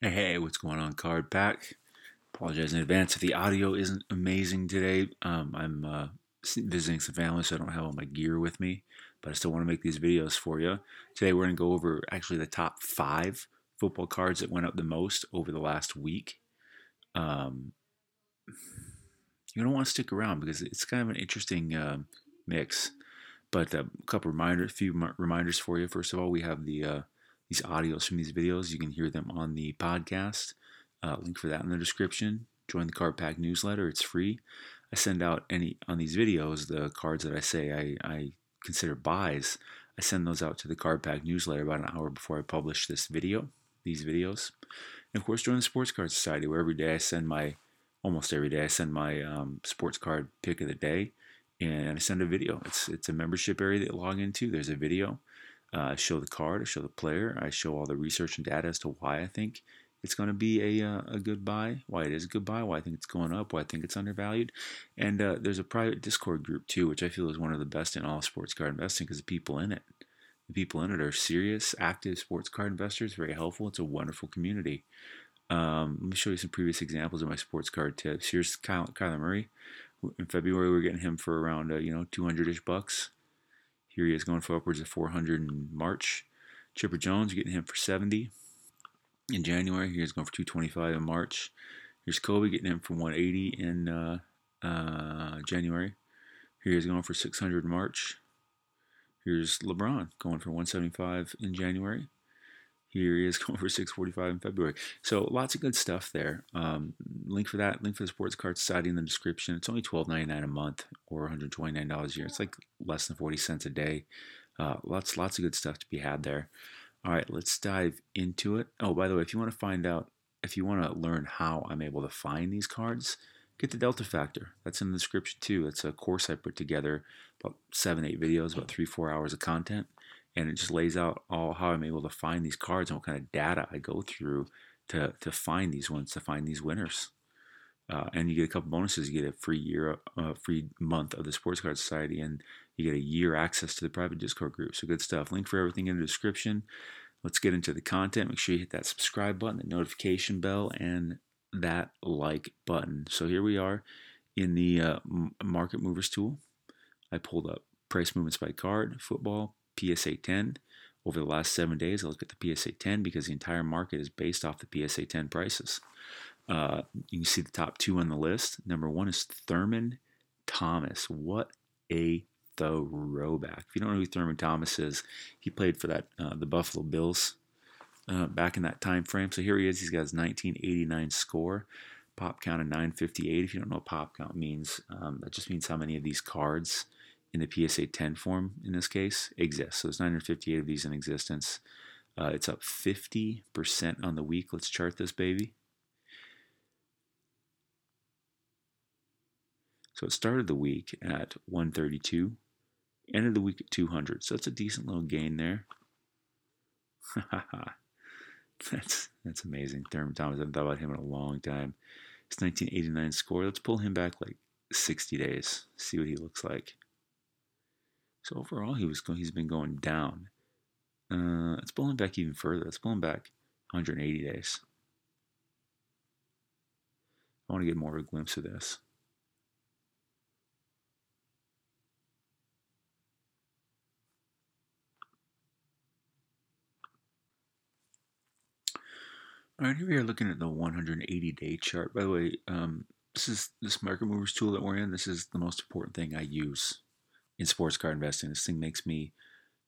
Hey, what's going on, Card Pack? Apologize in advance if the audio isn't amazing today. Um, I'm uh, visiting some family, so I don't have all my gear with me, but I still want to make these videos for you. Today, we're going to go over actually the top five football cards that went up the most over the last week. Um, you're going to want to stick around because it's kind of an interesting uh, mix. But uh, a couple reminders, a few reminders for you. First of all, we have the uh, these audios from these videos. You can hear them on the podcast. Uh, link for that in the description. Join the Card Pack newsletter. It's free. I send out any on these videos the cards that I say I, I consider buys. I send those out to the Card Pack newsletter about an hour before I publish this video, these videos. And of course, join the Sports Card Society, where every day I send my, almost every day I send my um, sports card pick of the day, and I send a video. It's it's a membership area that you log into. There's a video uh, show the card, I show the player, I show all the research and data as to why I think it's going to be a, uh, a good buy, why it is a good buy, why I think it's going up, why I think it's undervalued. And uh, there's a private Discord group too, which I feel is one of the best in all sports card investing because the people in it, the people in it are serious, active sports card investors, very helpful. It's a wonderful community. Um, let me show you some previous examples of my sports card tips. Here's Kyle, Kyler Murray. In February, we are getting him for around uh, you know 200ish bucks. Here he is going for upwards of 400 in March. Chipper Jones, getting him for 70 in January. Here's going for 225 in March. Here's Kobe getting him for 180 in uh, uh, January. Here's going for 600 in March. Here's LeBron going for 175 in January. Here he is going for 645 in February. So lots of good stuff there. Um, link for that, link for the Sports Card Society in the description. It's only $12.99 a month or $129 a year. It's like less than 40 cents a day. Uh, lots, lots of good stuff to be had there. All right, let's dive into it. Oh, by the way, if you want to find out, if you want to learn how I'm able to find these cards, get the Delta Factor. That's in the description too. It's a course I put together, about seven, eight videos, about three, four hours of content and it just lays out all how I'm able to find these cards and what kind of data I go through to to find these ones, to find these winners. Uh, and you get a couple bonuses. You get a free year, uh, free month of the Sports Card Society, and you get a year access to the private Discord group. So good stuff. Link for everything in the description. Let's get into the content. Make sure you hit that subscribe button, the notification bell, and that like button. So here we are in the uh, market movers tool. I pulled up price movements by card, football, PSA 10 over the last seven days. I look at the PSA 10 because the entire market is based off the PSA 10 prices. Uh, you can see the top two on the list. Number one is Thurman Thomas. What a throwback! If you don't know who Thurman Thomas is, he played for that uh, the Buffalo Bills uh, back in that time frame. So here he is. He's got his 1989 score. Pop count of 958. If you don't know what pop count means, um, that just means how many of these cards in the PSA 10 form in this case exists. So there's 958 of these in existence. Uh, it's up 50% on the week. Let's chart this baby. So it started the week at 132, ended the week at 200. So it's a decent little gain there. that's that's amazing. Thurman Thomas, I haven't thought about him in a long time. His 1989 score. Let's pull him back like 60 days. See what he looks like. So overall, he was going, he's been going down. Uh, let's pull him back even further. Let's pull him back 180 days. I want to get more of a glimpse of this. All right, here we are looking at the 180 day chart. By the way, um, this is this market movers tool that we're in. This is the most important thing I use in sports card investing. This thing makes me,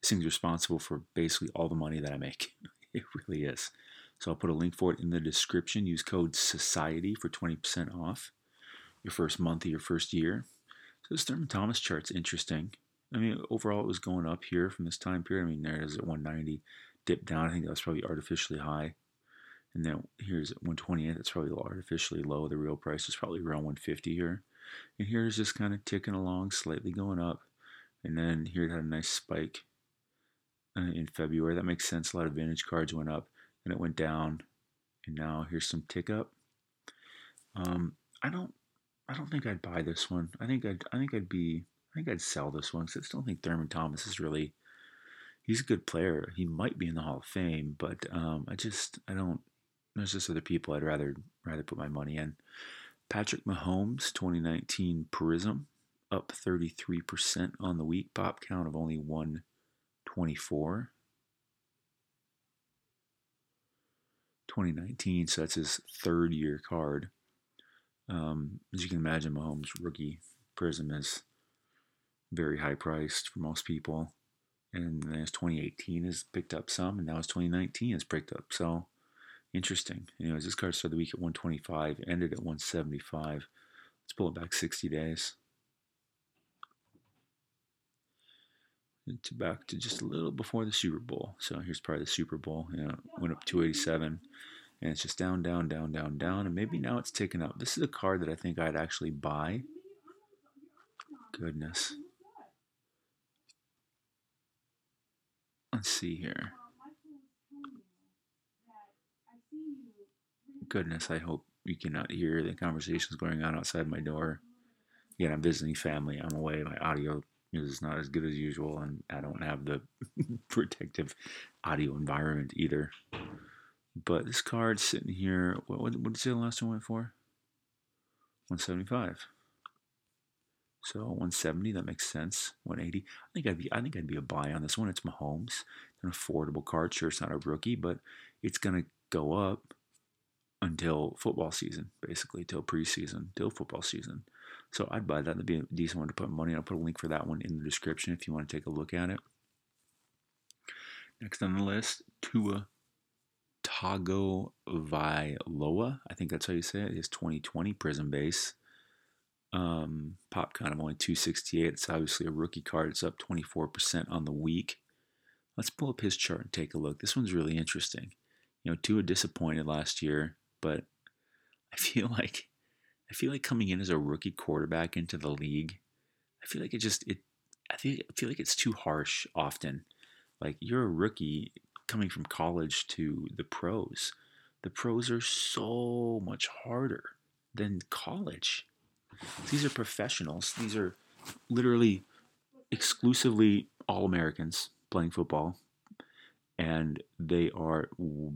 this thing's responsible for basically all the money that I make. it really is. So I'll put a link for it in the description. Use code SOCIETY for 20% off your first month of your first year. So this Thurman Thomas chart's interesting. I mean, overall, it was going up here from this time period. I mean, there it is at 190, dipped down. I think that was probably artificially high. And then here's at 128. That's probably artificially low. The real price is probably around 150 here. And here's just kind of ticking along, slightly going up. And then here it had a nice spike uh, in February. That makes sense. A lot of vintage cards went up and it went down. And now here's some tick up. Um, I don't I don't think I'd buy this one. I think I'd I think I'd be I think I'd sell this one because I still think Thurman Thomas is really he's a good player. He might be in the Hall of Fame, but um, I just I don't there's just other people I'd rather rather put my money in. Patrick Mahomes, 2019 Prism, up 33% on the week. Pop count of only 124. 2019, so that's his third year card. Um, as you can imagine, Mahomes' rookie Prism is very high priced for most people. And then his 2018 has picked up some, and now his 2019 has picked up. So interesting. Anyways, this card started the week at 125, ended at 175. Let's pull it back 60 days. To back to just a little before the Super Bowl. So here's probably the Super Bowl. Know, went up 287, and it's just down, down, down, down, down, and maybe now it's taken up. This is a card that I think I'd actually buy. Goodness. Let's see here. Goodness, I hope you cannot hear the conversations going on outside my door. Again, I'm visiting family. I'm away. My audio is not as good as usual, and I don't have the protective audio environment either. But this card's sitting here. What, what, what did you say the last one went for? 175. So 170, that makes sense. 180. I think I'd be I think I'd be a buy on this one. It's Mahomes. An affordable card. Sure, it's not a rookie, but it's gonna go up until football season, basically, till preseason, till football season. So I'd buy that. That'd be a decent one to put money. I'll put a link for that one in the description if you want to take a look at it. Next on the list, Tua Tago Tagovailoa. I think that's how you say it. His 2020 Prism base. Um, pop kind of only 268. It's obviously a rookie card. It's up 24% on the week. Let's pull up his chart and take a look. This one's really interesting. You know, Tua disappointed last year, but I feel like I feel like coming in as a rookie quarterback into the league, I feel like it just it I I feel like it's too harsh often. Like you're a rookie coming from college to the pros. The pros are so much harder than college. These are professionals. These are literally exclusively all Americans playing football. And they are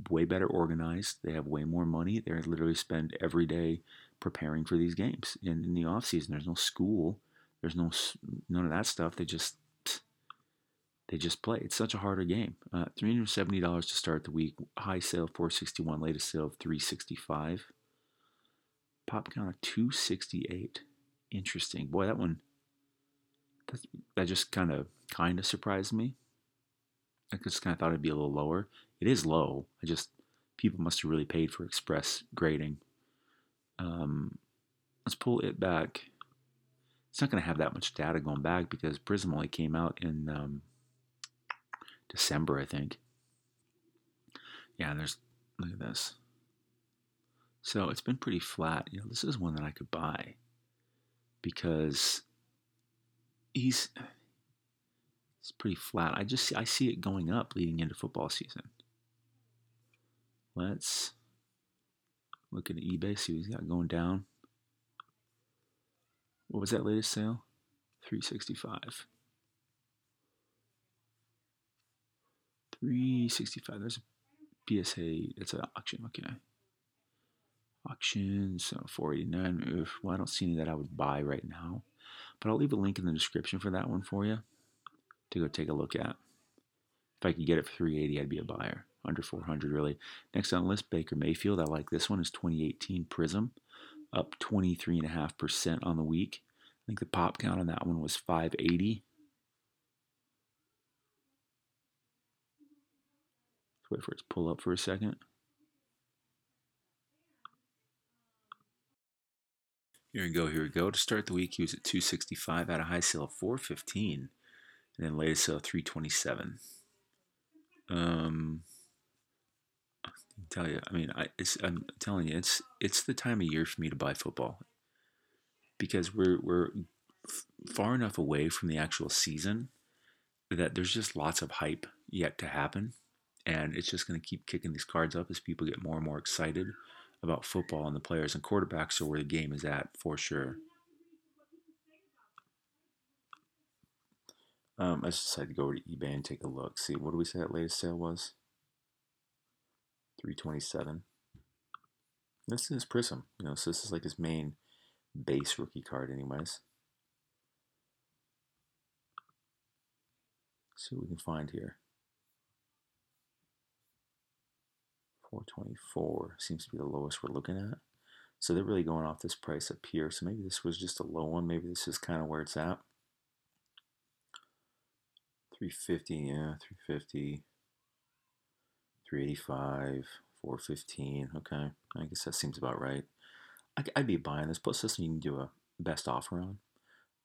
way better organized. They have way more money. They literally spend every day preparing for these games. And in the off season, there's no school. There's no none of that stuff. They just they just play. It's such a harder game. Uh, $370 to start the week. High sale 461, latest sale of 365. Pop count of 268. Interesting. Boy, that one that, that just kind of kind of surprised me. I just kind of thought it'd be a little lower. It is low. I just people must have really paid for express grading. Um, let's pull it back. It's not going to have that much data going back because Prism only came out in um, December, I think. Yeah, there's look at this. So it's been pretty flat. You know, this is one that I could buy because he's it's pretty flat. I just I see it going up leading into football season. Let's look at eBay, see what he's got going down. What was that latest sale? 365. 365. There's a PSA. That's an auction. Okay. Auction. So 489. Oof. Well, I don't see any that I would buy right now. But I'll leave a link in the description for that one for you to go take a look at. If I could get it for 380, I'd be a buyer. Under 400, really. Next on the list, Baker Mayfield. I like this one. Is 2018 Prism, up 23.5% on the week. I think the pop count on that one was 580. wait for it to pull up for a second. Here we go, here we go. To start the week, he was at 265 at a high sale of 415 and then latest sale 327. Um, tell you, I mean, I, I'm telling you, it's it's the time of year for me to buy football because we're we're far enough away from the actual season that there's just lots of hype yet to happen and it's just going to keep kicking these cards up as people get more and more excited about football and the players and quarterbacks are where the game is at for sure. Um, I just decided to go over to eBay and take a look. See, what do we say that latest sale was? 327. This is Prism. You know, so this is like his main base rookie card, anyways. See what we can find here. 424 seems to be the lowest we're looking at. So they're really going off this price up here. So maybe this was just a low one. Maybe this is kind of where it's at. 350, yeah, 350, 385, 415. Okay, I guess that seems about right. I, would be buying this. Plus, this you can do a best offer on.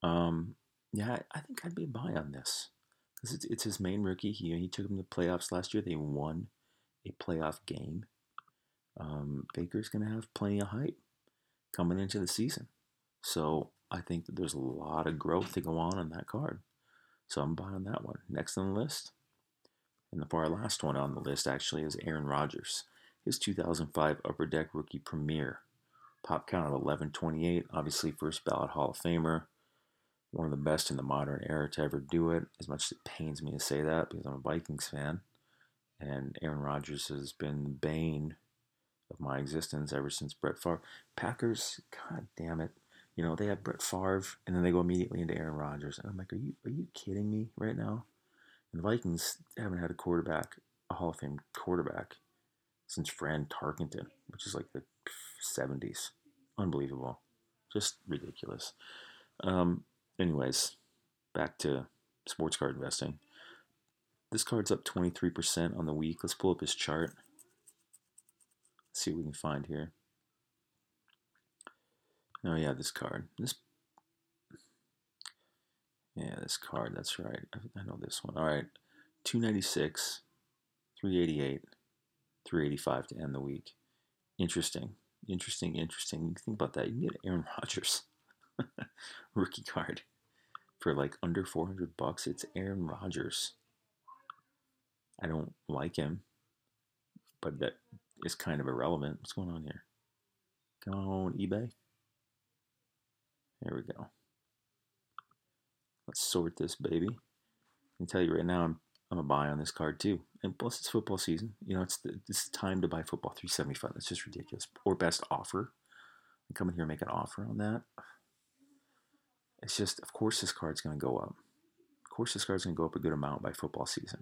Um, yeah, I think I'd be buying on this because it's, it's his main rookie. He he took him to playoffs last year. They won a playoff game. Um, Baker's going to have plenty of hype coming into the season, so I think that there's a lot of growth to go on on that card. So I'm buying that one. Next on the list, and the far last one on the list actually is Aaron Rodgers. His 2005 Upper Deck Rookie Premiere. Pop count of 1128. Obviously, first ballot Hall of Famer. One of the best in the modern era to ever do it. As much as it pains me to say that because I'm a Vikings fan. And Aaron Rodgers has been the bane of my existence ever since Brett Favre. Packers, god damn it. You know, they have Brett Favre and then they go immediately into Aaron Rodgers. And I'm like, are you are you kidding me right now? The Vikings haven't had a quarterback, a Hall of Fame quarterback, since Fran Tarkenton, which is like the 70s. Unbelievable. Just ridiculous. Um, anyways, back to sports card investing. This card's up 23% on the week. Let's pull up his chart. See what we can find here. Oh yeah, this card. This Yeah, this card, that's right. I, I know this one. All right. 296, 388, 385 to end the week. Interesting. Interesting, interesting. You think about that. You can get Aaron Rodgers rookie card for like under 400 bucks. It's Aaron Rodgers. I don't like him, but that is kind of irrelevant. What's going on here? Go on eBay. There we go. Let's sort this baby. I can tell you right now, I'm I'm a buy on this card too. And plus, it's football season. You know, it's the, it's time to buy football. Three seventy five. That's just ridiculous. Or best offer. Come in here and make an offer on that. It's just, of course, this card's going to go up. Of course, this card's going to go up a good amount by football season.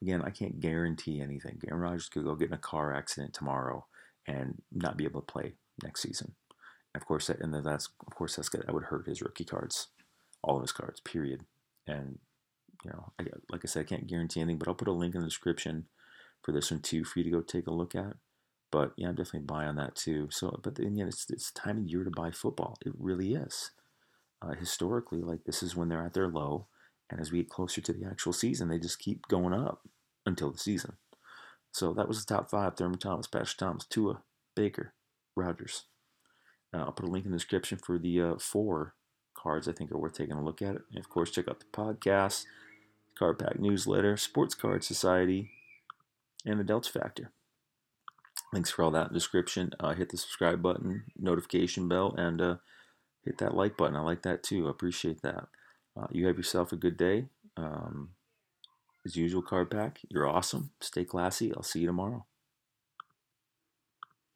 Again, I can't guarantee anything. Aaron Rodgers could go get in a car accident tomorrow and not be able to play next season. And of course, that, and that's of course that's good. That would hurt his rookie cards, all of his cards, period. And you know, I, like I said, I can't guarantee anything, but I'll put a link in the description for this one too for you to go take a look at. But yeah, I'm definitely buying on that too. So, but again, it's it's time of year to buy football. It really is. Uh, historically, like this is when they're at their low, and as we get closer to the actual season, they just keep going up until the season. So that was the top five: Thurman Thomas, Patrick Thomas, Tua, Baker, Rodgers. Uh, I'll put a link in the description for the uh, four cards I think are worth taking a look at. And of course, check out the podcast, Card Pack newsletter, Sports Card Society, and the Delta Factor. Links for all that in the description. Uh, hit the subscribe button, notification bell, and uh, hit that like button. I like that too. I appreciate that. Uh, you have yourself a good day. Um, as usual, Card Pack, you're awesome. Stay classy. I'll see you tomorrow.